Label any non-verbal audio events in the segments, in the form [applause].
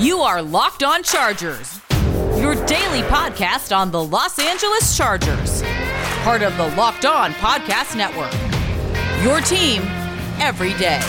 You are Locked On Chargers, your daily podcast on the Los Angeles Chargers, part of the Locked On Podcast Network. Your team every day.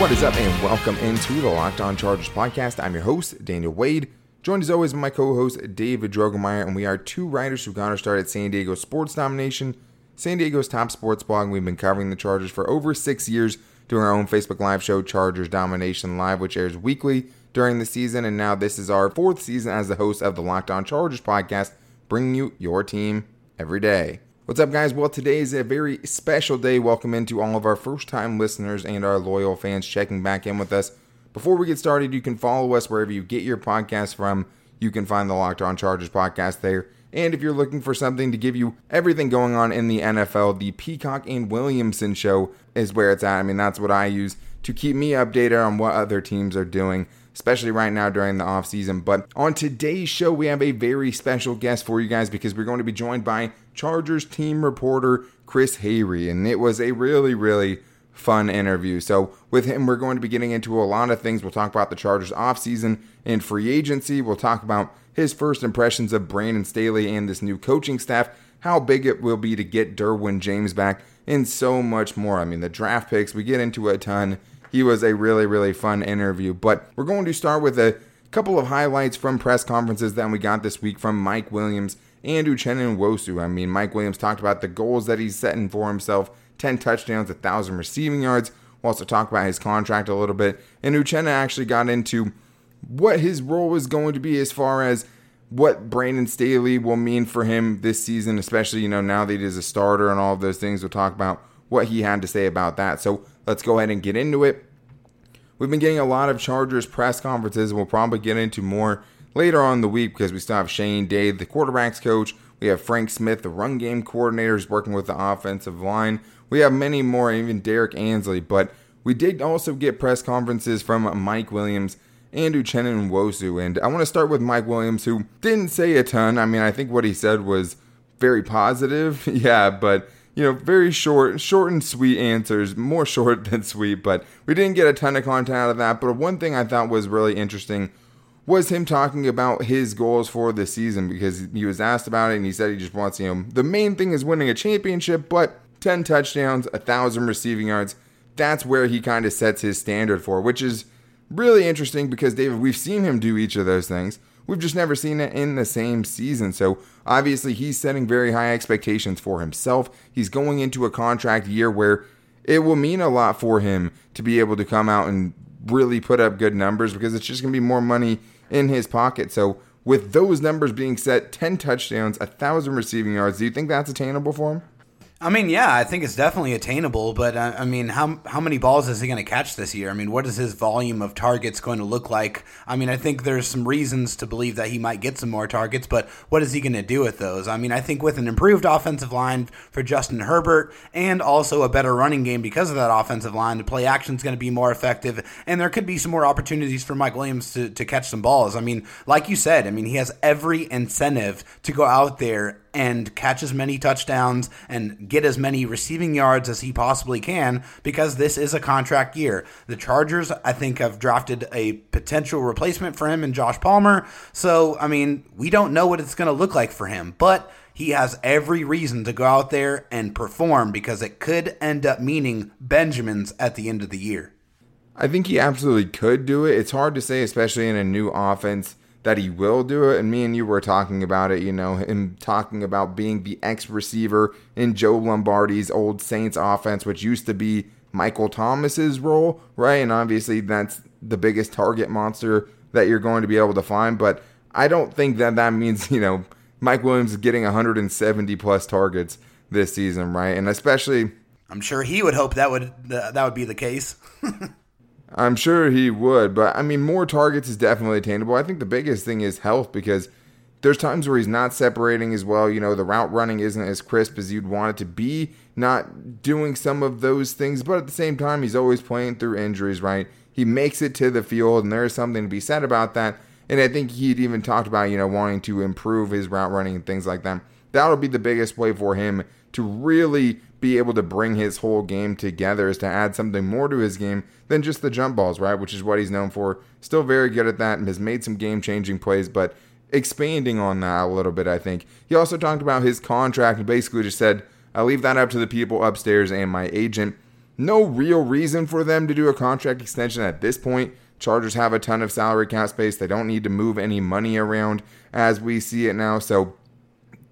What is up, and welcome into the Locked On Chargers podcast. I'm your host, Daniel Wade, joined as always by my co host, David Drogemeyer, and we are two writers who got our start at San Diego Sports Domination San Diego's top sports blog. We've been covering the Chargers for over six years, doing our own Facebook Live show, Chargers Domination Live, which airs weekly during the season. And now this is our fourth season as the host of the Locked On Chargers podcast, bringing you your team every day. What's up, guys? Well, today is a very special day. Welcome into all of our first time listeners and our loyal fans checking back in with us. Before we get started, you can follow us wherever you get your podcast from. You can find the Locked On Chargers podcast there. And if you're looking for something to give you everything going on in the NFL, the Peacock and Williamson show is where it's at. I mean, that's what I use to keep me updated on what other teams are doing, especially right now during the offseason. But on today's show, we have a very special guest for you guys because we're going to be joined by Chargers team reporter Chris Hayre. And it was a really, really fun interview. So with him, we're going to be getting into a lot of things. We'll talk about the Chargers offseason and free agency. We'll talk about his first impressions of Brandon Staley and this new coaching staff, how big it will be to get Derwin James back, and so much more. I mean, the draft picks, we get into a ton. He was a really, really fun interview. But we're going to start with a couple of highlights from press conferences that we got this week from Mike Williams and Uchenna Nwosu. I mean, Mike Williams talked about the goals that he's setting for himself 10 touchdowns, 1,000 receiving yards. We'll also talk about his contract a little bit. And Uchenna actually got into what his role is going to be as far as what Brandon Staley will mean for him this season, especially, you know, now that he's a starter and all of those things. We'll talk about what he had to say about that. So let's go ahead and get into it. We've been getting a lot of Chargers press conferences. and We'll probably get into more later on the week because we still have Shane Day, the quarterbacks coach. We have Frank Smith, the run game coordinator, is working with the offensive line. We have many more, even Derek Ansley. But we did also get press conferences from Mike Williams and Uchenna Nwosu. And I want to start with Mike Williams, who didn't say a ton. I mean, I think what he said was very positive. [laughs] yeah, but you know, very short, short and sweet answers, more [laughs] short than sweet, but we didn't get a ton of content out of that. But one thing I thought was really interesting was him talking about his goals for the season because he was asked about it and he said he just wants, you know, the main thing is winning a championship, but 10 touchdowns, a thousand receiving yards, that's where he kind of sets his standard for, which is really interesting because David, we've seen him do each of those things. We've just never seen it in the same season. So obviously, he's setting very high expectations for himself. He's going into a contract year where it will mean a lot for him to be able to come out and really put up good numbers because it's just going to be more money in his pocket. So with those numbers being set 10 touchdowns, 1,000 receiving yards, do you think that's attainable for him? I mean, yeah, I think it's definitely attainable, but uh, I mean, how how many balls is he going to catch this year? I mean, what is his volume of targets going to look like? I mean, I think there's some reasons to believe that he might get some more targets, but what is he going to do with those? I mean, I think with an improved offensive line for Justin Herbert and also a better running game because of that offensive line, the play action is going to be more effective, and there could be some more opportunities for Mike Williams to, to catch some balls. I mean, like you said, I mean, he has every incentive to go out there and catch as many touchdowns and get as many receiving yards as he possibly can because this is a contract year. The Chargers, I think, have drafted a potential replacement for him in Josh Palmer. So, I mean, we don't know what it's going to look like for him, but he has every reason to go out there and perform because it could end up meaning Benjamin's at the end of the year. I think he absolutely could do it. It's hard to say, especially in a new offense that he will do it. And me and you were talking about it, you know, him talking about being the X receiver in Joe Lombardi's old Saints offense, which used to be Michael Thomas's role, right? And obviously that's the biggest target monster that you're going to be able to find. But I don't think that that means, [laughs] you know, Mike Williams is getting 170 plus targets this season, right? And especially. I'm sure he would hope that would that would be the case. [laughs] I'm sure he would, but I mean, more targets is definitely attainable. I think the biggest thing is health because there's times where he's not separating as well. You know, the route running isn't as crisp as you'd want it to be, not doing some of those things, but at the same time, he's always playing through injuries, right? He makes it to the field, and there is something to be said about that. And I think he'd even talked about, you know, wanting to improve his route running and things like that. That'll be the biggest way for him to really be able to bring his whole game together is to add something more to his game than just the jump balls, right? Which is what he's known for. Still very good at that and has made some game changing plays, but expanding on that a little bit, I think. He also talked about his contract and basically just said, I leave that up to the people upstairs and my agent. No real reason for them to do a contract extension at this point. Chargers have a ton of salary cap space. They don't need to move any money around as we see it now. So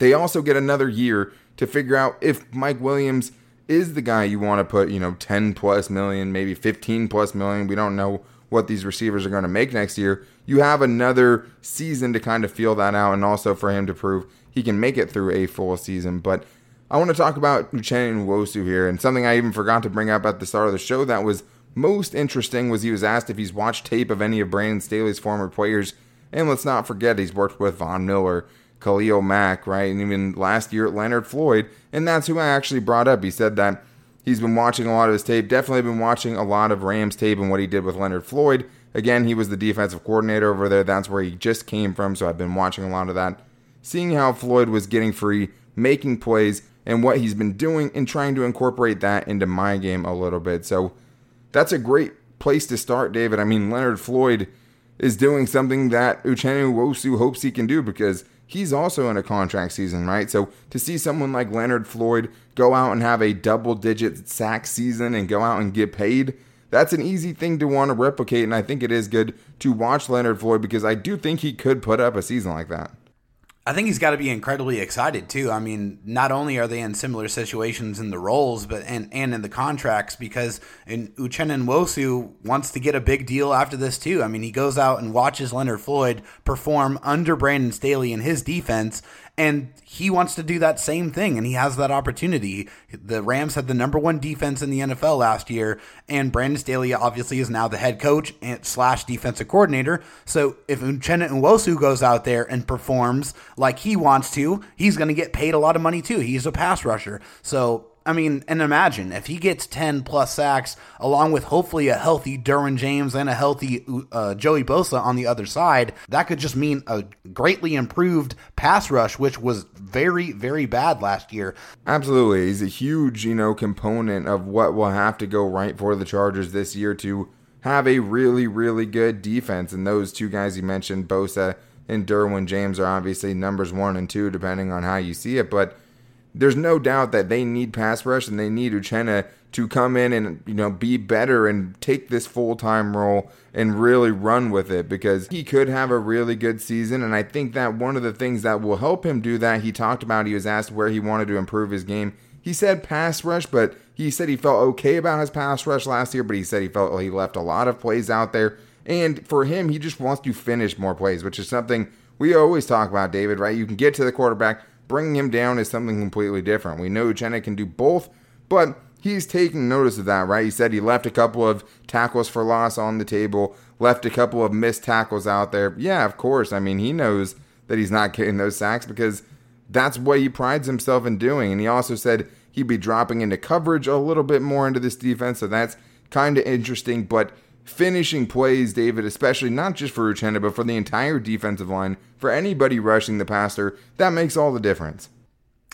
they also get another year to figure out if Mike Williams is the guy you want to put, you know, 10 plus million, maybe 15 plus million. We don't know what these receivers are going to make next year. You have another season to kind of feel that out and also for him to prove he can make it through a full season. But I want to talk about Uchenna Nwosu here and something I even forgot to bring up at the start of the show that was most interesting was he was asked if he's watched tape of any of Brandon Staley's former players. And let's not forget he's worked with Von Miller Khalil Mack, right? And even last year Leonard Floyd. And that's who I actually brought up. He said that he's been watching a lot of his tape, definitely been watching a lot of Rams tape and what he did with Leonard Floyd. Again, he was the defensive coordinator over there. That's where he just came from. So I've been watching a lot of that. Seeing how Floyd was getting free, making plays, and what he's been doing, and trying to incorporate that into my game a little bit. So that's a great place to start, David. I mean, Leonard Floyd is doing something that Uchenna Nwosu hopes he can do because he's also in a contract season, right? So to see someone like Leonard Floyd go out and have a double digit sack season and go out and get paid, that's an easy thing to want to replicate. And I think it is good to watch Leonard Floyd because I do think he could put up a season like that. I think he's got to be incredibly excited too. I mean, not only are they in similar situations in the roles, but and, and in the contracts, because in Uchenna Nwosu wants to get a big deal after this too. I mean, he goes out and watches Leonard Floyd perform under Brandon Staley in his defense, and he wants to do that same thing, and he has that opportunity. The Rams had the number one defense in the NFL last year, and Brandon Staley obviously is now the head coach and slash defensive coordinator. So if Uchenna Nwosu goes out there and performs like he wants to, he's going to get paid a lot of money too. He's a pass rusher. So I mean, and imagine if he gets 10 plus sacks, along with hopefully a healthy Derwin James and a healthy uh, Joey Bosa on the other side, that could just mean a greatly improved pass rush, which was very, very bad last year. Absolutely. He's a huge, you know, component of what will have to go right for the Chargers this year to have a really, really good defense. And those two guys you mentioned, Bosa and Derwin James, are obviously numbers one and two, depending on how you see it. But there's no doubt that they need pass rush and they need Uchenna to come in and you know be better and take this full time role and really run with it because he could have a really good season. And I think that one of the things that will help him do that he talked about he was asked where he wanted to improve his game. He said pass rush but he said he felt okay about his pass rush last year but he said he felt he left a lot of plays out there. And for him he just wants to finish more plays which is something we always talk about David right? You can get to the quarterback Bringing him down is something completely different. We know Jenna can do both, but he's taking notice of that, right? He said he left a couple of tackles for loss on the table, left a couple of missed tackles out there. Yeah, of course. I mean, he knows that he's not getting those sacks because that's what he prides himself in doing. And he also said he'd be dropping into coverage a little bit more into this defense, so that's kind of interesting. But finishing plays, David, especially not just for Uchenna, but for the entire defensive line, for anybody rushing the passer, that makes all the difference.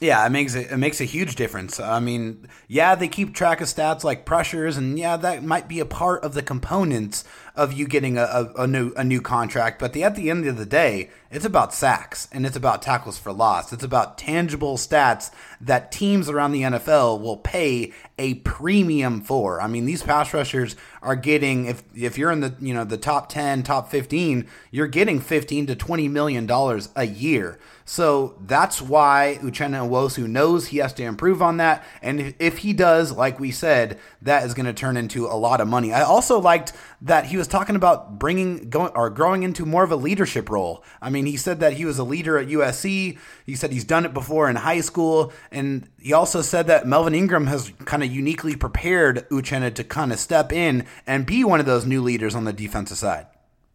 Yeah, it makes it, it makes a huge difference. I mean, yeah, they keep track of stats like pressures, and yeah, that might be a part of the components of you getting a, a, a, new a new contract. But the, at the end of the day, it's about sacks and it's about tackles for loss. It's about tangible stats that teams around the NFL will pay a premium for. I mean, these pass rushers are getting if if you're in the you know the top ten, top fifteen, you're getting fifteen to twenty million dollars a year. So that's why Uchenna Nwosu knows he has to improve on that. And if, if he does, like we said, that is going to turn into a lot of money. I also liked that he was talking about bringing going or growing into more of a leadership role. I mean, he said that he was a leader at USC. He said he's done it before in high school, and he also said that Melvin Ingram has kind of uniquely prepared Uchenna to kind of step in and be one of those new leaders on the defensive side.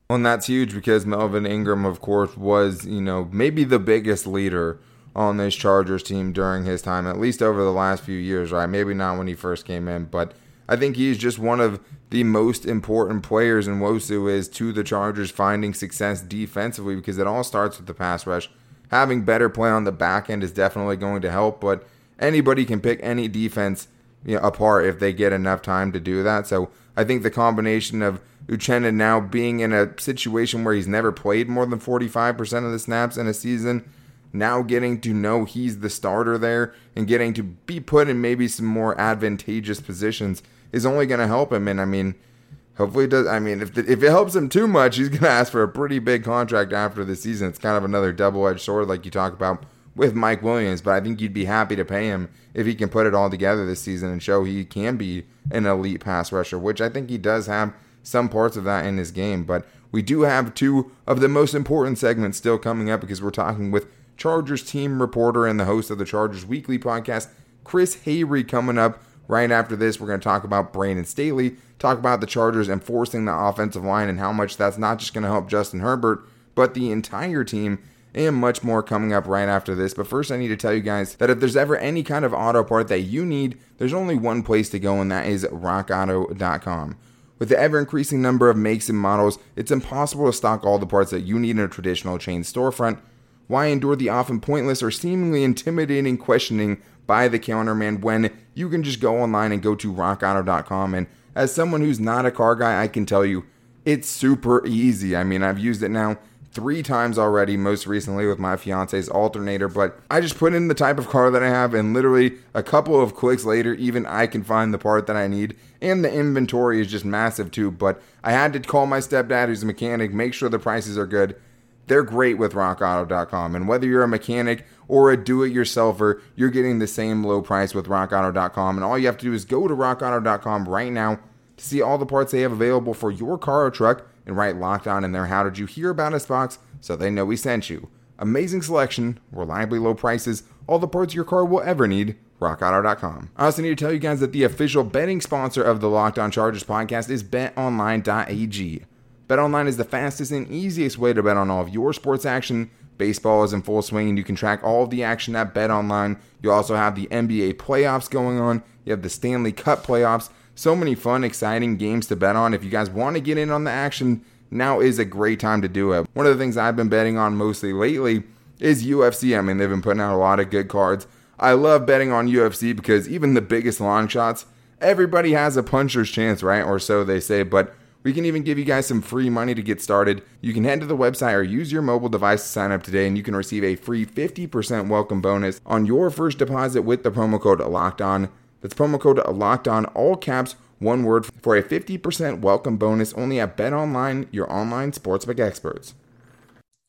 Well, and that's huge because Melvin Ingram, of course, was, you know, maybe the biggest leader on this Chargers team during his time, at least over the last few years, right? Maybe not when he first came in, but I think he's just one of the most important players Nwosu is to the Chargers finding success defensively because it all starts with the pass rush. having better play on the back end is definitely going to help. But anybody can pick any defense you know, apart if they get enough time to do that. So I think the combination of Uchenna now being in a situation where he's never played more than 45% of the snaps in a season, now getting to know he's the starter there and getting to be put in maybe some more advantageous positions is only going to help him. And I mean, hopefully it does. I mean, if, the, if it helps him too much, he's going to ask for a pretty big contract after the season. It's kind of another double edged sword, like you talk about with Mike Williams. But I think you'd be happy to pay him if he can put it all together this season and show he can be an elite pass rusher, which I think he does have some parts of that in his game. But we do have two of the most important segments still coming up because we're talking with Chargers team reporter and the host of the Chargers Weekly podcast, Chris Hayre, coming up right after this. We're going to talk about Brandon Staley, talk about the Chargers enforcing the offensive line and how much that's not just going to help Justin Herbert, but the entire team and much more coming up right after this. But first, I need to tell you guys that if there's ever any kind of auto part that you need, there's only one place to go, and that is rockauto.com. With the ever increasing number of makes and models, it's impossible to stock all the parts that you need in a traditional chain storefront. Why endure the often pointless or seemingly intimidating questioning by the counterman when you can just go online and go to rockauto.com? And as someone who's not a car guy, I can tell you it's super easy. I mean, I've used it now three times already, most recently with my fiance's alternator. But I just put in the type of car that I have, and literally a couple of clicks later, even I can find the part that I need. And the inventory is just massive too. But I had to call my stepdad, who's a mechanic, make sure the prices are good. They're great with rockauto.com. And whether you're a mechanic or a do it yourselfer, you're getting the same low price with rockauto.com. And all you have to do is go to rockauto.com right now to see all the parts they have available for your car or truck and write locked on in there. How did you hear about us box so they know we sent you? Amazing selection, reliably low prices, all the parts your car will ever need. RockAuto.com. I also need to tell you guys that the official betting sponsor of the Locked On Chargers podcast is BetOnline.ag. BetOnline is the fastest and easiest way to bet on all of your sports action. Baseball is in full swing, and you can track all of the action at BetOnline. You also have the NBA playoffs going on. You have the Stanley Cup playoffs so many fun, exciting games to bet on. If you guys want to get in on the action, now is a great time to do it. One of the things I've been betting on mostly lately is UFC. I mean, they've been putting out a lot of good cards. I love betting on UFC because even the biggest long shots, everybody has a puncher's chance, right? Or so they say. But we can even give you guys some free money to get started. You can head to the website or use your mobile device to sign up today, and you can receive a free 50% welcome bonus on your first deposit with the promo code Locked On. That's promo code locked on all caps, one word for a 50% welcome bonus only at Bet Online, your online sportsbook experts.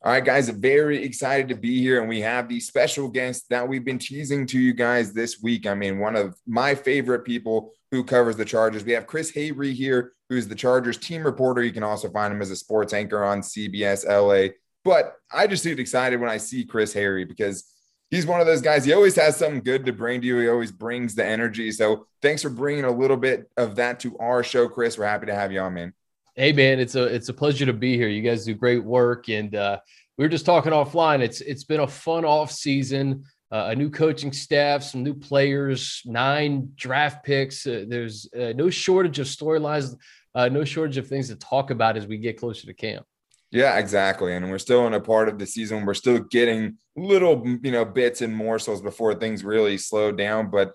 All right, guys, very excited to be here. And we have the special guest that we've been teasing to you guys this week. I mean, one of my favorite people who covers the Chargers. We have Chris Hayre here, who's the Chargers team reporter. You can also find him as a sports anchor on CBS LA. But I just get excited when I see Chris Hayre because he's one of those guys. He always has something good to bring to you. He always brings the energy. So thanks for bringing a little bit of that to our show, Chris. We're happy to have you on, man. Hey, man, it's a it's a pleasure to be here. You guys do great work, and uh, we were just talking offline. It's it's been a fun off season. Uh, a new coaching staff, some new players, nine draft picks. Uh, there's uh, no shortage of storylines, uh, no shortage of things to talk about as we get closer to camp. Yeah, exactly. And we're still in a part of the season. We're still getting little, you know, bits and morsels before things really slow down. But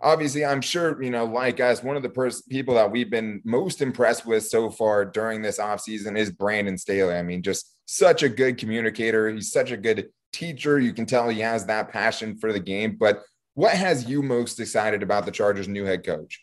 obviously, I'm sure, you know, like us, one of the pers- people that we've been most impressed with so far during this offseason is Brandon Staley. I mean, just such a good communicator. He's such a good teacher. You can tell he has that passion for the game. But what has you most excited about the Chargers' new head coach?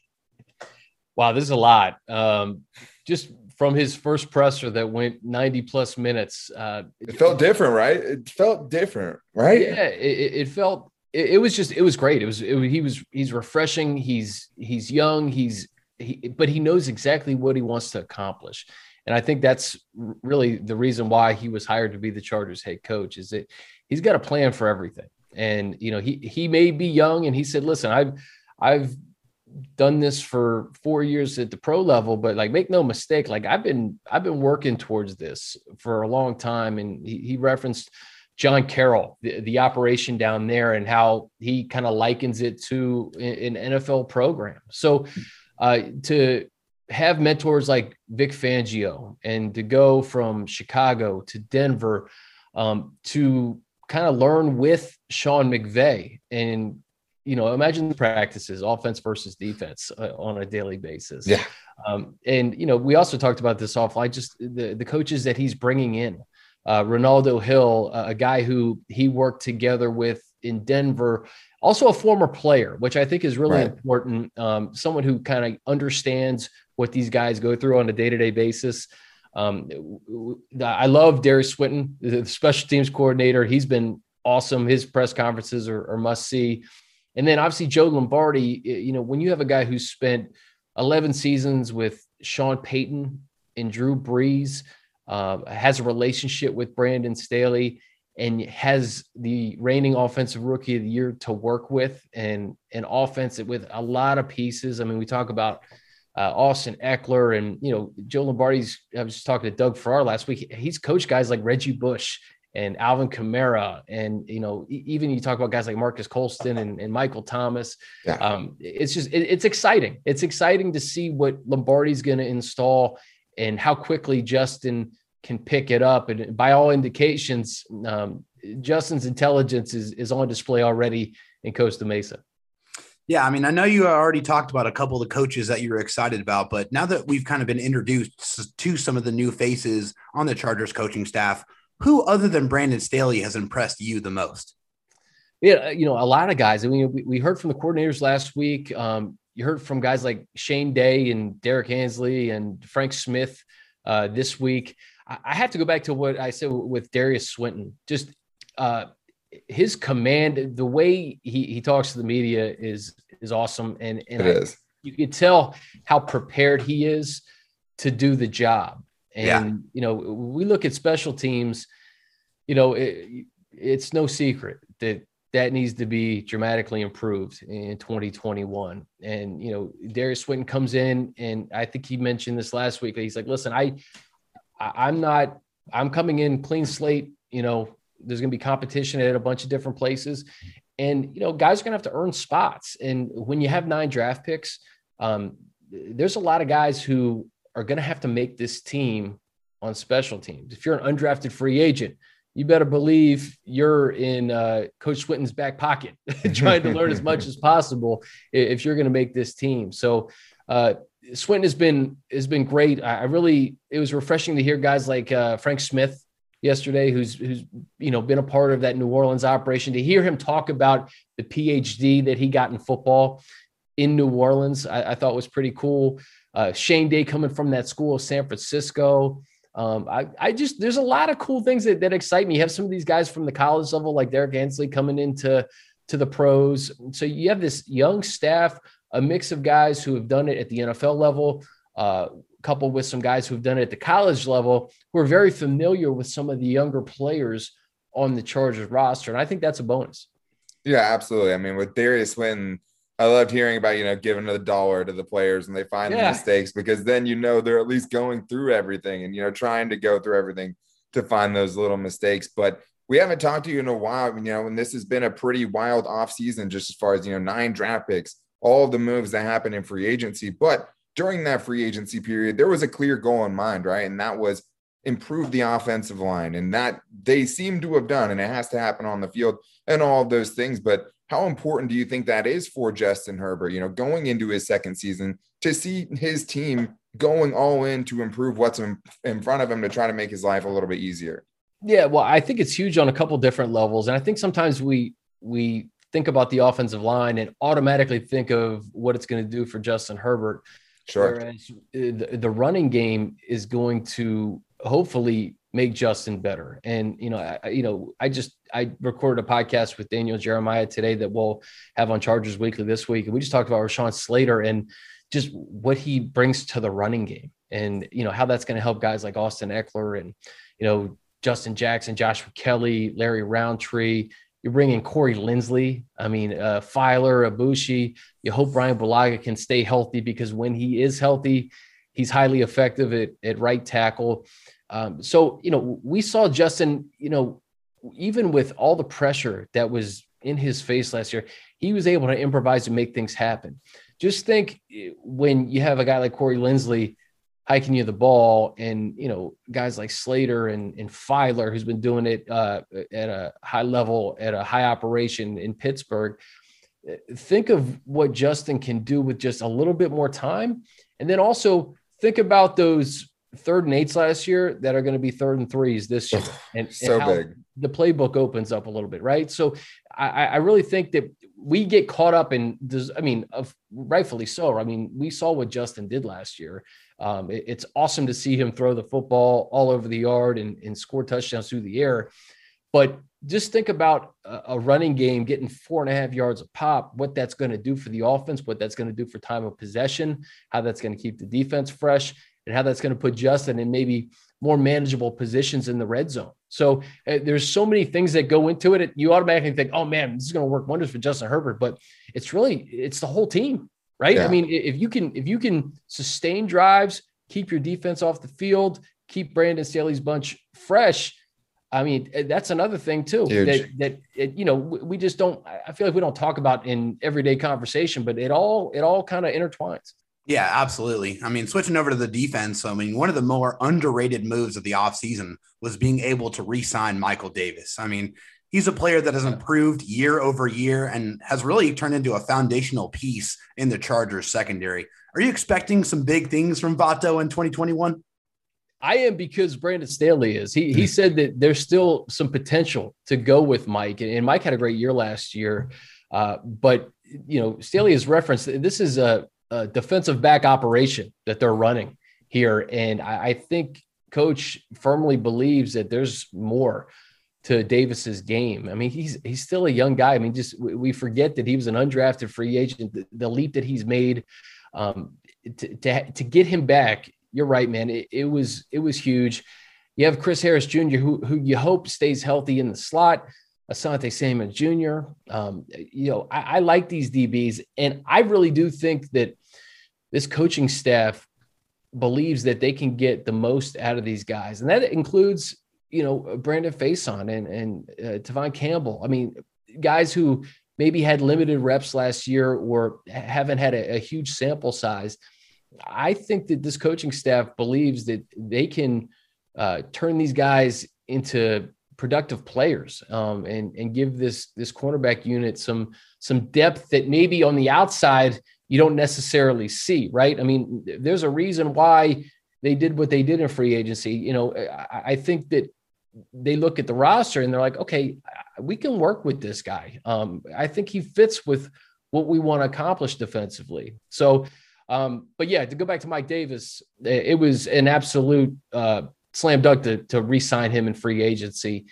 Wow, this is a lot. Um, just from his first presser that went 90 plus minutes. Uh, it felt different, right? It felt different, right? Yeah, it, it felt. It, it, was just. It was great. It was. It, he was. He's refreshing. He's. He's young. He's. He, but he knows exactly what he wants to accomplish, and I think that's really the reason why he was hired to be the Chargers head coach. Is that he's got a plan for everything, and you know he he may be young, and he said, "Listen, I've I've done this for four years at the pro level, but like make no mistake, like I've been I've been working towards this for a long time. And he, he referenced John Carroll, the, the, operation down there, and how he kind of likens it to an NFL program. So uh, to have mentors like Vic Fangio and to go from Chicago to Denver um, to kind of learn with Sean McVay and you know, imagine the practices, offense versus defense uh, on a daily basis. Yeah. Um, and you know, we also talked about this offline. Just the the coaches that he's bringing in, uh, Renaldo Hill, uh, a guy who he worked together with in Denver, also a former player, which I think is really right. important. Um, someone who kind of understands what these guys go through on a day to day basis. Um, I love Derius Swinton, the special teams coordinator. He's been awesome. His press conferences are, are must see. And then obviously Joe Lombardi, you know, when you have a guy who's spent 11 seasons with Sean Payton and Drew Brees, uh, has a relationship with Brandon Staley, and has the reigning offensive rookie of the year to work with, and an offense with a lot of pieces. I mean, we talk about uh, Austin Ekeler, and you know Joe Lombardi's. I was just talking to Doug Farrar last week. He's coached guys like Reggie Bush and Alvin Kamara, and you know, even you talk about guys like Marques Colston and, and Michael Thomas. Yeah. Um, it's just it, it's exciting. It's exciting to see what Lombardi's going to install and how quickly Justin can pick it up. And by all indications, um, Justin's intelligence is is on display already in Costa Mesa. Yeah, I mean, I know you already talked about a couple of the coaches that you were excited about, but now that we've kind of been introduced to some of the new faces on the Chargers coaching staff, who other than Brandon Staley has impressed you the most? Yeah, you know, a lot of guys. I mean, we, we heard from the coordinators last week. Um, you heard from guys like Shane Day and Derek Ansley and Frank Smith uh, this week. I, I, have to go back to what I said with Derius Swinton. Just uh, his command, the way he, he talks to the media is is awesome, and and I, you can tell how prepared he is to do the job. And yeah. you know, we look at special teams. You know, it, it's no secret that that needs to be dramatically improved in 2021. And you know, Derius Swinton comes in, and I think he mentioned this last week. He's like, "Listen, I, I'm not. I'm coming in clean slate. You know, there's going to be competition at a bunch of different places, and you know, guys are going to have to earn spots. And when you have nine draft picks, um, there's a lot of guys who are going to have to make this team on special teams. If you're an undrafted free agent, you better believe you're in uh, Coach Swinton's back pocket, [laughs] trying to learn as much as [laughs] possible if you're going to make this team. So uh, Swinton has been has been great. I, really it was refreshing to hear guys like uh, Frank Smith yesterday, who's who's you know been a part of that New Orleans operation. To hear him talk about the PhD that he got in football in New Orleans, I, I thought was pretty cool. Uh, Shane Day coming from that school of San Francisco. Um, I, I just there's a lot of cool things that, that excite me. You have some of these guys from the college level, like Derek Ansley, coming into to the pros. So you have this young staff, a mix of guys who have done it at the NFL level, uh, coupled with some guys who have done it at the college level, who are very familiar with some of the younger players on the Chargers roster, and I think that's a bonus. Yeah, absolutely. I mean, with Derius Swinton I loved hearing about, you know, giving the dollar to the players and they find yeah. the mistakes because then you know they're at least going through everything and, you know, trying to go through everything to find those little mistakes. But we haven't talked to you in a while, you know, and this has been a pretty wild off season just as far as, you know, nine draft picks, all the moves that happened in free agency. But during that free agency period, there was a clear goal in mind, right? And that was improve the offensive line. And that they seem to have done, and it has to happen on the field and all of those things. But how important do you think that is for Justin Herbert, you know, going into his second season to see his team going all in to improve what's in, in front of him to try to make his life a little bit easier? Yeah, well, I think it's huge on a couple different levels. And I think sometimes we we think about the offensive line and automatically think of what it's going to do for Justin Herbert. Sure. Whereas uh, the, the running game is going to hopefully make Justin better. And you know, I, you know, I just I recorded a podcast with Daniel Jeremiah today that we'll have on Chargers Weekly this week, and we just talked about Rashawn Slater and just what he brings to the running game, and you know how that's going to help guys like Austin Ekeler and you know Justin Jackson, Joshua Kelley, Larry Rountree. You're bringing Corey Linsley. I mean, uh, Feiler, Aboushi. You hope Brian Bulaga can stay healthy because when he is healthy, he's highly effective at, at right tackle. Um, so, you know, we saw Justin, you know, even with all the pressure that was in his face last year, he was able to improvise and make things happen. Just think eh, when you have a guy like Corey Linsley, hiking you the ball. And, you know, guys like Slater and, and Feiler, who's been doing it uh, at a high level, at a high operation in Pittsburgh. Think of what Justin can do with just a little bit more time. And then also think about those third and eights last year that are going to be third and threes this year. And, so and big. The playbook opens up a little bit, right? So I, I really think that we get caught up in this. I mean, of, rightfully so. I mean, we saw what Justin did last year. Um, it, it's awesome to see him throw the football all over the yard and, and score touchdowns through the air. But just think about a, a running game getting four and a half yards a pop, what that's going to do for the offense, what that's going to do for time of possession, how that's going to keep the defense fresh, and how that's going to put Justin in maybe more manageable positions in the red zone. So uh, there's so many things that go into it. You automatically think, oh man, this is going to work wonders for Justin Herbert, but it's really it's the whole team, right? Yeah. I mean, if you can if you can sustain drives, keep your defense off the field, keep Brandon Staley's bunch fresh. I mean, uh, that's another thing too. Huge. That that it, you know we just don't. I feel like we don't talk about in everyday conversation, but it all it all kind of intertwines. Yeah, absolutely. I mean, switching over to the defense, I mean, one of the more underrated moves of the offseason was being able to re sign Michael Davis. I mean, he's a player that has improved year over year and has really turned into a foundational piece in the Chargers secondary. Are you expecting some big things from Vato in 2021? I am because Brandon Staley is. He he said that there's still some potential to go with Mike, and Mike had a great year last year. Uh, but you know, Staley has referenced this is a a defensive back operation that they're running here. And I, I think coach firmly believes that there's more to Davis's game. I mean, he's he's still a young guy. I mean, just we forget that he was an undrafted free agent. The, the leap that he's made um, to, to, to get him back, you're right, man. It, it, was it was huge. You have Chris Harris Jr., who who you hope stays healthy in the slot. Asante Samuel Jr. Um, you know, I, I like these DBs, and I really do think that this coaching staff believes that they can get the most out of these guys, and that includes you know Brandon Facyson and and uh, Tevaughn Campbell. I mean, guys who maybe had limited reps last year or haven't had a, a huge sample size. I think that this coaching staff believes that they can uh, turn these guys into productive players um, and and give this this cornerback unit some some depth that maybe on the outside you don't necessarily see right? I mean there's a reason why they did what they did in free agency. You know i, I think that they look at the roster and they're like okay we can work with this guy. Um, i think he fits with what we want to accomplish defensively. So um, but yeah to go back to mike davis it was an absolute uh, slam dunk to, to re-sign him in free agency.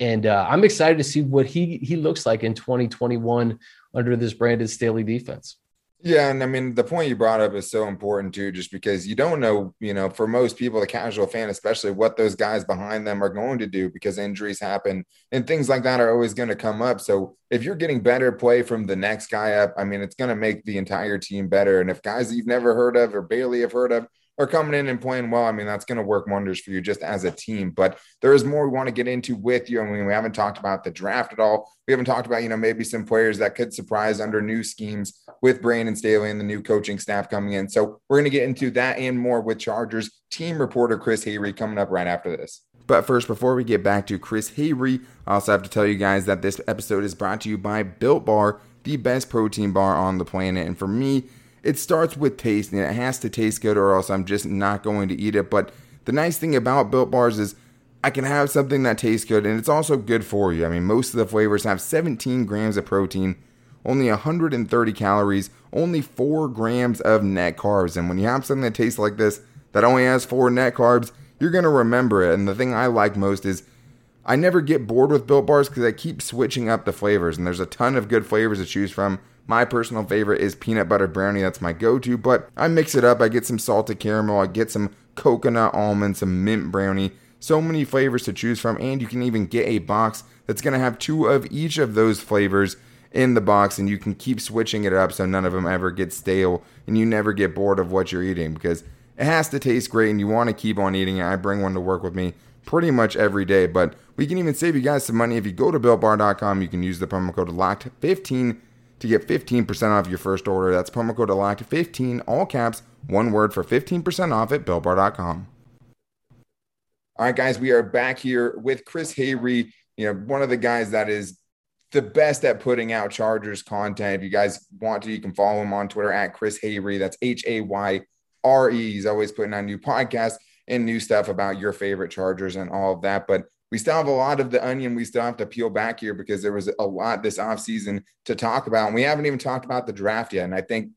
And uh, I'm excited to see what he he looks like in 2021 under this Brandon Staley defense. Yeah, and I mean the point you brought up is so important too, just because you don't know, you know, for most people, the casual fan, especially what those guys behind them are going to do because injuries happen and things like that are always going to come up. So if you're getting better play from the next guy up, I mean, it's going to make the entire team better. And if guys you've never heard of or barely have heard of are coming in and playing well, I mean, that's going to work wonders for you just as a team. But there is more we want to get into with you. I mean, we haven't talked about the draft at all. We haven't talked about, you know, maybe some players that could surprise under new schemes with Brandon Staley and the new coaching staff coming in. So we're going to get into that and more with Chargers team reporter Chris Hayre coming up right after this. But first, before we get back to Chris Hayre, I also have to tell you guys that this episode is brought to you by Built Bar, the best protein bar on the planet. And for me, it starts with taste and it has to taste good or else I'm just not going to eat it. But the nice thing about Built Bars is I can have something that tastes good and it's also good for you. I mean, most of the flavors have 17 grams of protein, only 130 calories, only 4 grams of net carbs. And when you have something that tastes like this that only has 4 net carbs, you're going to remember it. And the thing I like most is I never get bored with Built Bars because I keep switching up the flavors. And there's a ton of good flavors to choose from my personal favorite is peanut butter brownie. That's my go to, but I mix it up. I get some salted caramel, I get some coconut almond, some mint brownie. So many flavors to choose from, and you can even get a box that's going to have two of each of those flavors in the box, and you can keep switching it up so none of them ever get stale and you never get bored of what you're eating because it has to taste great and you want to keep on eating it. I bring one to work with me pretty much every day, but we can even save you guys some money if you go to builtbar.com. You can use the promo code LOCKED15 to get 15% off your first order. That's promo code LOCKED15, all caps, one word for 15% off at BuiltBar.com. All right, guys, we are back here with Chris Hayre, you know, one of the guys that is the best at putting out Chargers content. If you guys want to, you can follow him on Twitter at Chris Hayre. That's H A Y R E. He's always putting out new podcasts and new stuff about your favorite Chargers and all of that. But we still have a lot of the onion we still have to peel back here because there was a lot this offseason to talk about. And we haven't even talked about the draft yet. And I think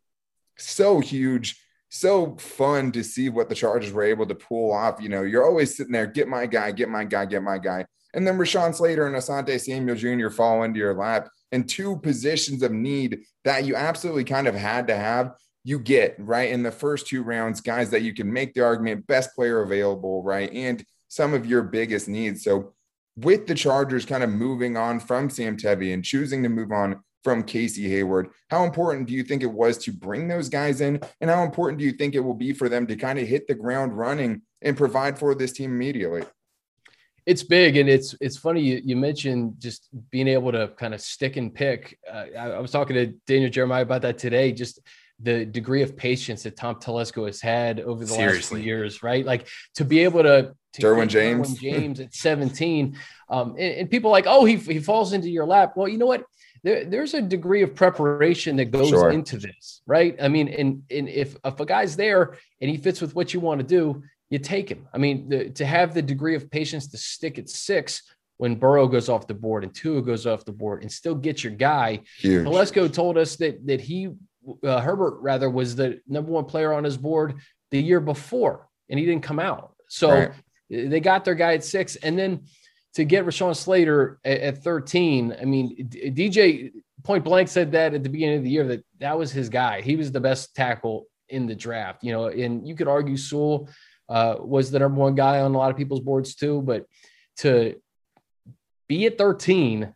so huge, so fun to see what the Chargers were able to pull off. You know, you're always sitting there, get my guy, get my guy, get my guy. And then Rashawn Slater and Asante Samuel Jr. fall into your lap in two positions of need that you absolutely kind of had to have. You get right in the first two rounds, guys that you can make the argument best player available, right? And some of your biggest needs. So, with the Chargers kind of moving on from Sam Tevi and choosing to move on from Casey Hayward, how important do you think it was to bring those guys in? And how important do you think it will be for them to kind of hit the ground running and provide for this team immediately? It's big, and it's it's funny you, you mentioned just being able to kind of stick and pick. Uh, I, I was talking to Daniel Jeremiah about that today. Just the degree of patience that Tom Telesco has had over the Seriously. last few years, right? Like to be able to, to Derwin James, Derwin [laughs] James at 17, um, and, and, people like, oh, he, he falls into your lap. Well, you know what? There, there's a degree of preparation that goes sure. into this, right? I mean, and, and if, if a guy's there and he fits with what you want to do, you take him. I mean, the, to have the degree of patience to stick at six when Burrow goes off the board and Tua goes off the board and still get your guy. Huge. Telesco told us that that he uh, Herbert rather was the number one player on his board the year before, and he didn't come out. So right. they got their guy at six, and then to get Rashawn Slater at, at 13. I mean, DJ point blank said that at the beginning of the year that that was his guy. He was the best tackle in the draft. You know, and you could argue Sewell uh, was the number one guy on a lot of people's boards too, but to be at 13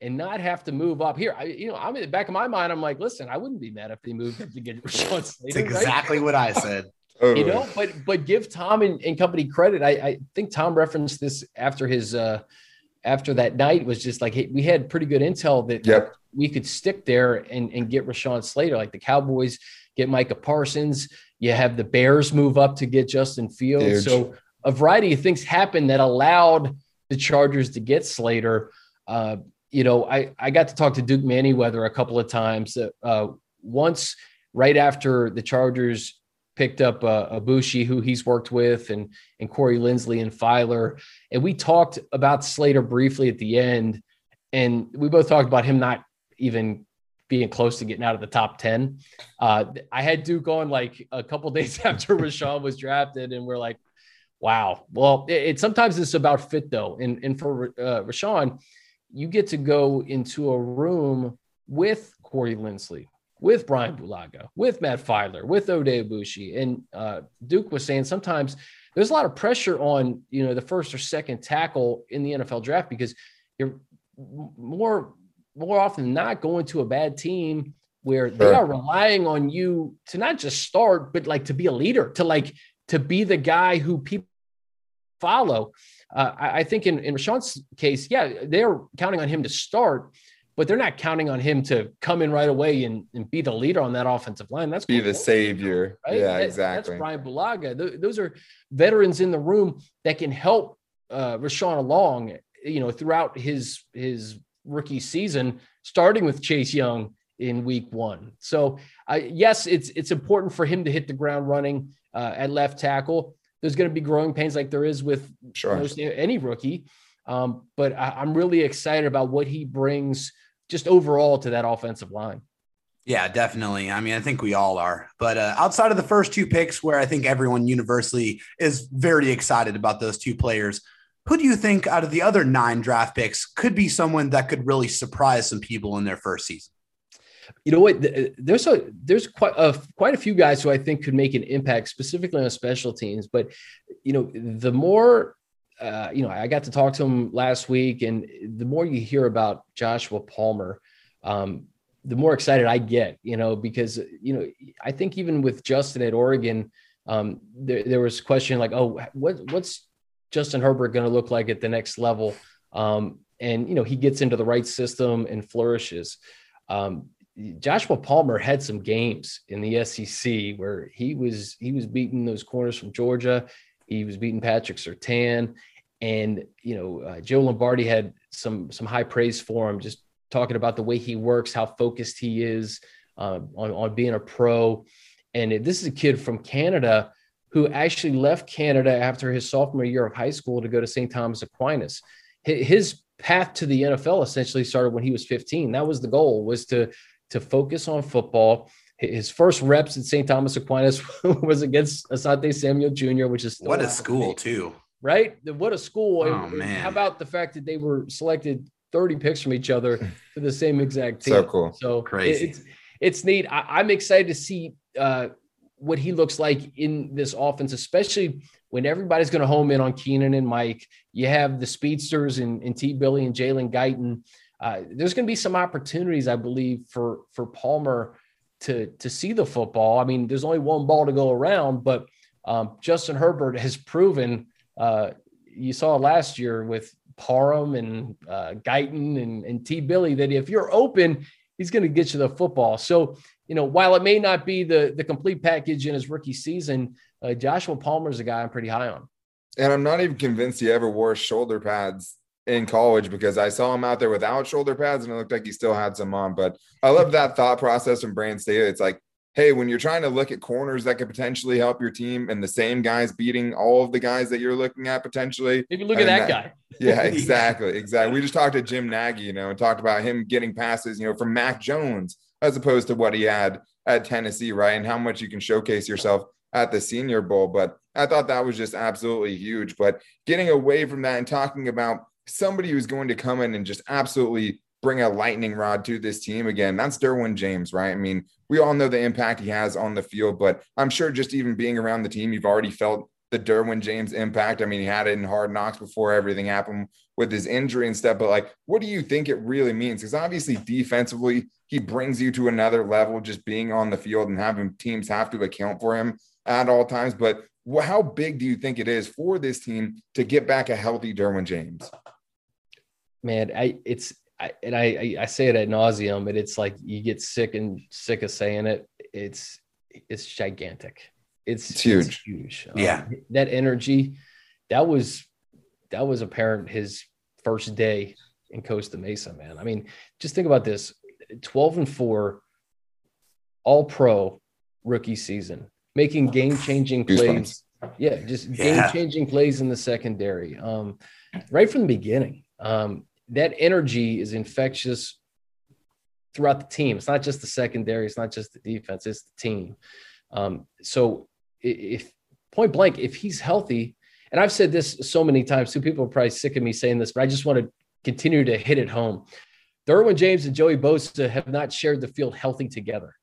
and not have to move up here. I, you know, I'm in the back of my mind. I'm like, listen, I wouldn't be mad if they moved to get [laughs] Rashawn Slater. That's exactly right? what I said. [laughs] you know, but but give Tom and, and company credit. I, I, think Tom referenced this after his uh after that night was just like hey, we had pretty good intel that yep. we could stick there and and get Rashawn Slater. Like the Cowboys get Micah Parsons. You have the Bears move up to get Justin Fields. Huge. So a variety of things happened that allowed the Chargers to get Slater. Uh, you know, I, I got to talk to Duke Manyweather a couple of times. Uh, once right after the Chargers picked up uh, Aboushi, who he's worked with, and and Corey Linsley and Feiler, and we talked about Slater briefly at the end, and we both talked about him not even being close to getting out of the top 10. Uh, I had Duke on like a couple [laughs] days after Rashawn was drafted, and we're like, wow. Well, it, it sometimes it's about fit though. And, and for uh, Rashawn, you get to go into a room with Corey Linsley, with Brian Bulaga, with Matt Feiler, with Oday Aboushi. And uh, Duke was saying sometimes there's a lot of pressure on, you know, the first or second tackle in the NFL draft because you're more more often than not going to a bad team where they are relying on you to not just start, but like to be a leader, to like to be the guy who people follow. Uh, I, I, think in, in Rashawn's case, yeah, they're counting on him to start, but they're not counting on him to come in right away and, and be the leader on that offensive line. That's be the savior. Right? Yeah, that, exactly. That's Brian Bulaga. Th- those are veterans in the room that can help uh, Rashawn along, you know, throughout his his rookie season, starting with Chase Young in week one. So, uh, yes, it's it's important for him to hit the ground running uh, at left tackle there's going to be growing pains like there is with sure. most, any rookie. Um, but I, am really excited about what he brings just overall to that offensive line. Yeah, definitely. I mean, I think we all are. But uh, outside of the first two picks, where I think everyone universally is very excited about those two players, who do you think out of the other nine draft picks could be someone that could really surprise some people in their first season? You know what? There's a there's quite a quite a few guys who I think could make an impact specifically on special teams. But you know, the more uh, you know, I got to talk to him last week, and the more you hear about Joshua Palmer, um, the more excited I get. You know, because you know, I think even with Justin at Oregon, um, there, there was question like, oh, what what's Justin Herbert going to look like at the next level? Um, and you know, he gets into the right system and flourishes. Um, Joshua Palmer had some games in the SEC where he was he was beating those corners from Georgia. He was beating Patrick Surtain, and you know uh, Joe Lombardi had some some high praise for him, just talking about the way he works, how focused he is uh, on on being a pro. And this is a kid from Canada who actually left Canada after his sophomore year of high school to go to St. Thomas Aquinas. His path to the NFL essentially started when he was 15. That was the goal was to to focus on football. His first reps at St. Thomas Aquinas [laughs] was against Asante Samuel Jr., which is what a school too, right? What a school! Oh and, man! How about the fact that they were selected 30 picks from each other [laughs] to the same exact team? So cool! So crazy. It's it's neat. I, am excited to see uh, what he looks like in this offense, especially when everybody's going to home in on Keenan and Mike. You have the speedsters and, and T. Billy and Jalen Guyton uh, there's going to be some opportunities, I believe, for for Palmer to to see the football. I mean, there's only one ball to go around, but um, Justin Herbert has proven. Uh, you saw last year with Parham and uh, Guyton and, and T. Billy that if you're open, he's going to get you the football. So, you know, while it may not be the the complete package in his rookie season, uh, Joshua Palmer is a guy I'm pretty high on. And I'm not even convinced he ever wore shoulder pads in college because I saw him out there without shoulder pads and it looked like he still had some on. But I love that thought process from Brandon Staley. It's like, hey, when you're trying to look at corners that could potentially help your team and the same guys beating all of the guys that you're looking at potentially. Maybe look at that, that, guy. [laughs] Yeah, [laughs] exactly. Exactly. We just talked to Jim Nagy, you know, and talked about him getting passes, you know, from Mac Jones as opposed to what he had at Tennessee, right? And how much you can showcase yourself at the Senior Bowl. But I thought that was just absolutely huge. But getting away from that and talking about somebody who's going to come in and just absolutely bring a lightning rod to this team again. That's Derwin James, right? I mean, we all know the impact he has on the field, but I'm sure just even being around the team, you've already felt the Derwin James impact. I mean, he had it in hard knocks before everything happened with his injury and stuff. But like, what do you think it really means? Because obviously, defensively, he brings you to another level just being on the field and having teams have to account for him at all times. But how big do you think it is for this team to get back a healthy Derwin James? Man, I it's I, and I, I say it at nauseum, but it's like you get sick and sick of saying it. It's it's gigantic. It's, it's huge. It's huge. Yeah, um, that energy, that was that was apparent his first day in Costa Mesa, man. I mean, just think about this: twelve and four, all pro rookie season, making game changing plays. Yeah, just yeah. game changing plays in the secondary. Um, right from the beginning. Um, that energy is infectious throughout the team. It's not just the secondary, it's not just the defense, it's the team. Um, so if point blank, if he's healthy, and I've said this so many times, two people are probably sick of me saying this, but I just want to continue to hit it home. Derwin James and Joey Bosa have not shared the field healthy together.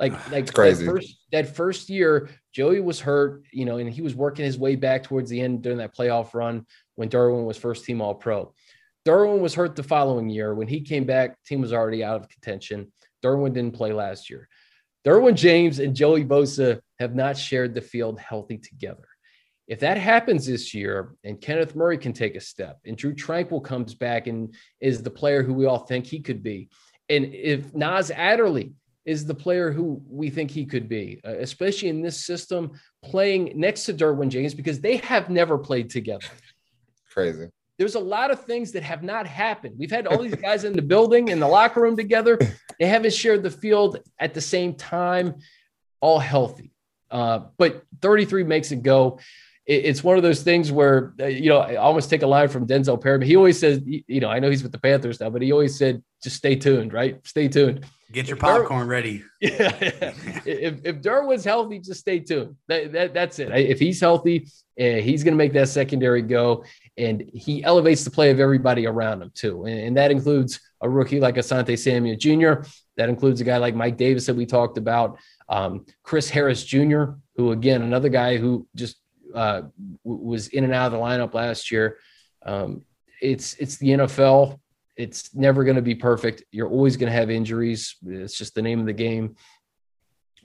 Like, [sighs] like crazy. That first, that first year, Joey was hurt, you know, and he was working his way back towards the end during that playoff run when Derwin was first team All Pro. Derwin was hurt the following year. When he came back, team was already out of contention. Derwin didn't play last year. Derwin James and Joey Bosa have not shared the field healthy together. If that happens this year and Kenneth Murray can take a step and Drue Tranquill comes back and is the player who we all think he could be, and if Nas Adderley is the player who we think he could be, uh, especially in this system, playing next to Derwin James because they have never played together. Crazy there's a lot of things that have not happened. We've had all these guys in the building, in the locker room together. They haven't shared the field at the same time, all healthy. Uh, but 33 makes it go. It, it's one of those things where, uh, you know, I almost take a line from Denzel Perry. He always says, you know, I know he's with the Panthers now, but he always said, just stay tuned, right? Stay tuned. Get your popcorn Dar- ready. [laughs] Yeah. if, if Derwin's healthy, just stay tuned. That, that, that's it. If he's healthy, uh, he's going to make that secondary go and he elevates the play of everybody around him too. And, and, that includes a rookie like Asante Samuel Jr. That includes a guy like Mike Davis that we talked about, um, Chris Harris Jr., who again another guy who just uh, was in and out of the lineup last year. Um, it's it's the NFL. It's never going to be perfect. You're always going to have injuries. It's just the name of the game.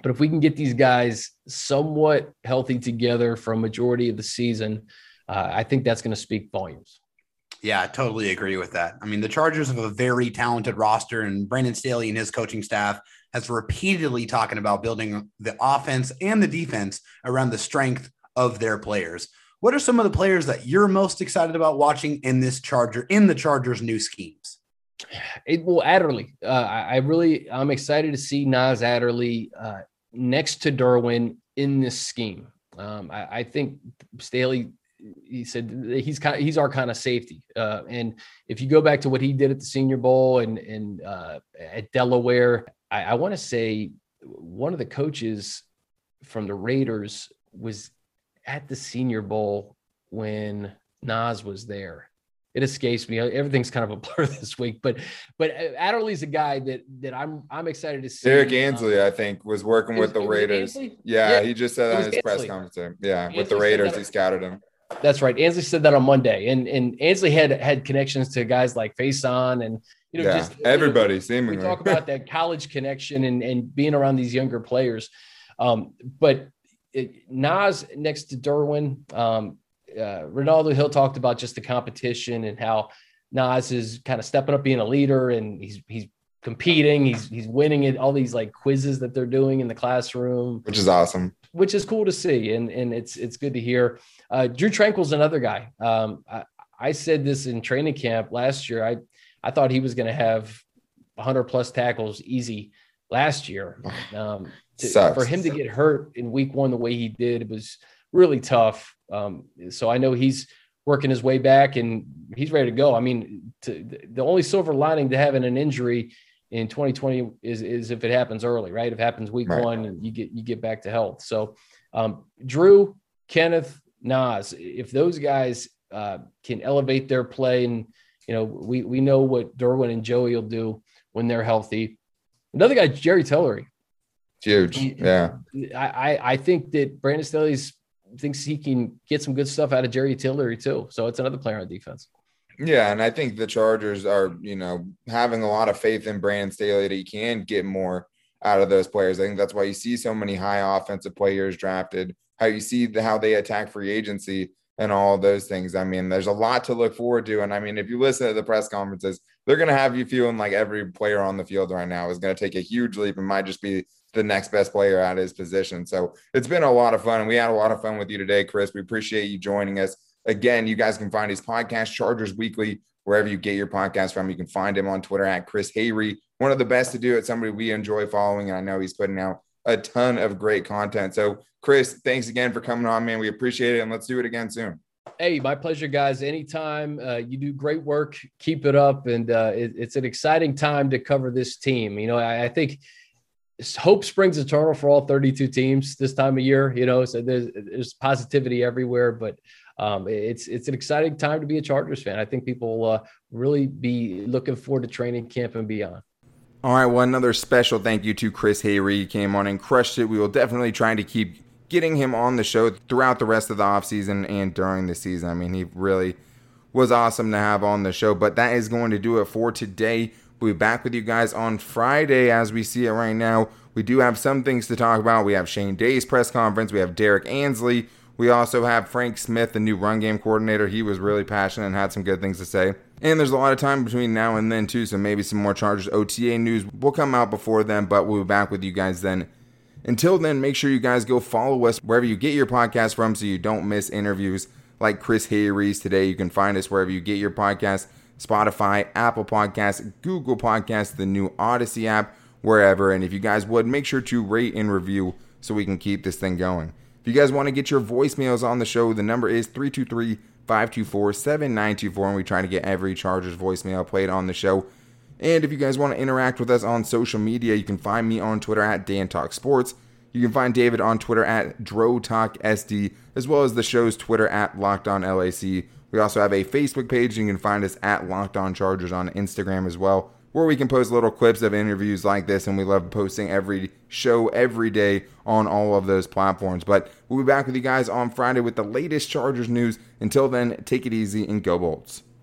But if we can get these guys somewhat healthy together for a majority of the season, uh, I think that's going to speak volumes. Yeah, I totally agree with that. I mean, the Chargers have a very talented roster, and Brandon Staley and his coaching staff has repeatedly talking about building the offense and the defense around the strength of their players. What are some of the players that you're most excited about watching in this Charger in the Chargers' new schemes? It, well, Adderley, uh, I, I, really I'm excited to see Nas Adderley uh, next to Derwin in this scheme. Um, I, I, think Staley he said he's kind of, he's our kind of safety. Uh, and if you go back to what he did at the Senior Bowl and and uh, at Delaware, I, I want to say one of the coaches from the Raiders was at the Senior Bowl when Nas was there. It escapes me. Everything's kind of a [laughs] blur this week, but but Adderley's a guy that that I'm I'm excited to see. Derrick Ansley, um, I think, was working with the Raiders. Yeah, yeah, he just said that in his press conference. Yeah, with the Raiders, he scouted him. That's right. Ansley said that on Monday, and and Ansley had had connections to guys like Faison and you know yeah, just everybody. You know, seemingly, we talk about that [laughs] college connection and and being around these younger players. Um, but it, Nas next to Derwin, um, uh, Renaldo Hill talked about just the competition and how Nas is kind of stepping up, being a leader, and he's he's competing. He's he's winning it. all these like quizzes that they're doing in the classroom, which is awesome. Which is cool to see, and and it's it's good to hear. Uh, Drue Tranquill's another guy. Um, I, I said this in training camp last year. I I thought he was going to have 100 plus tackles easy last year. [sighs] Um, to, for him to get hurt in week one the way he did, it was really tough. Um, so I know he's working his way back and he's ready to go. I mean, to, the only silver lining to having an injury in 2020 is, is if it happens early, right? If it happens week right. one and you get, you get back to health. So um, Drue, Kenneth, Nas, if those guys uh, can elevate their play and, you know, we, we know what Derwin and Joey will do when they're healthy. Another guy, Jerry Tillery. Huge. Yeah. I, I think that Brandon Staley's thinks he can get some good stuff out of Jerry Tillery too. So it's another player on defense. Yeah, and I think the Chargers are, you know, having a lot of faith in Brandon Staley that he can get more out of those players. I think that's why you see so many high offensive players drafted. How you see the, how they attack free agency and all those things. I mean, there's a lot to look forward to. And I mean, if you listen to the press conferences, they're going to have you feeling like every player on the field right now is going to take a huge leap and might just be the next best player at his position. So it's been a lot of fun. We had a lot of fun with you today, Chris. We appreciate you joining us. Again, you guys can find his podcast, Chargers Weekly, wherever you get your podcast from. You can find him on Twitter at Chris Hayre. One of the best to do it, somebody we enjoy following. And I know he's putting out a ton of great content. So, Chris, thanks again for coming on, man. We appreciate it. And let's do it again soon. Hey, my pleasure, guys. Anytime uh, you do great work, keep it up. And uh, it, it's an exciting time to cover this team. You know, I, I think hope springs eternal for all 32 teams this time of year. You know, so there's, there's positivity everywhere, but um, it's it's an exciting time to be a Chargers fan. I think people will uh, really be looking forward to training camp and beyond. All right, well, another special thank you to Chris Hayre. He came on and crushed it. We will definitely try to keep getting him on the show throughout the rest of the offseason and during the season. I mean, he really was awesome to have on the show. But that is going to do it for today. We'll be back with you guys on Friday as we see it right now. We do have some things to talk about. We have Shane Day's press conference. We have Derrick Ansley. We also have Frank Smith, the new run game coordinator. He was really passionate and had some good things to say. And there's a lot of time between now and then, too, so maybe some more Chargers OTA news will come out before then, but we'll be back with you guys then. Until then, make sure you guys go follow us wherever you get your podcast from so you don't miss interviews like Chris Hayre's today. You can find us wherever you get your podcast Spotify, Apple Podcasts, Google Podcasts, the new Odyssey app, wherever. And if you guys would, make sure to rate and review so we can keep this thing going. If you guys want to get your voicemails on the show, the number is 323 524 7924, and we try to get every Chargers voicemail played on the show. And if you guys want to interact with us on social media, you can find me on Twitter at Dan Talk Sports. You can find David on Twitter at DroTalkSD, as well as the show's Twitter at Locked On LAC. We also have a Facebook page. You can find us at Locked On Chargers on Instagram as well where we can post little clips of interviews like this, and we love posting every show every day on all of those platforms. But we'll be back with you guys on Friday with the latest Chargers news. Until then, take it easy and go Bolts.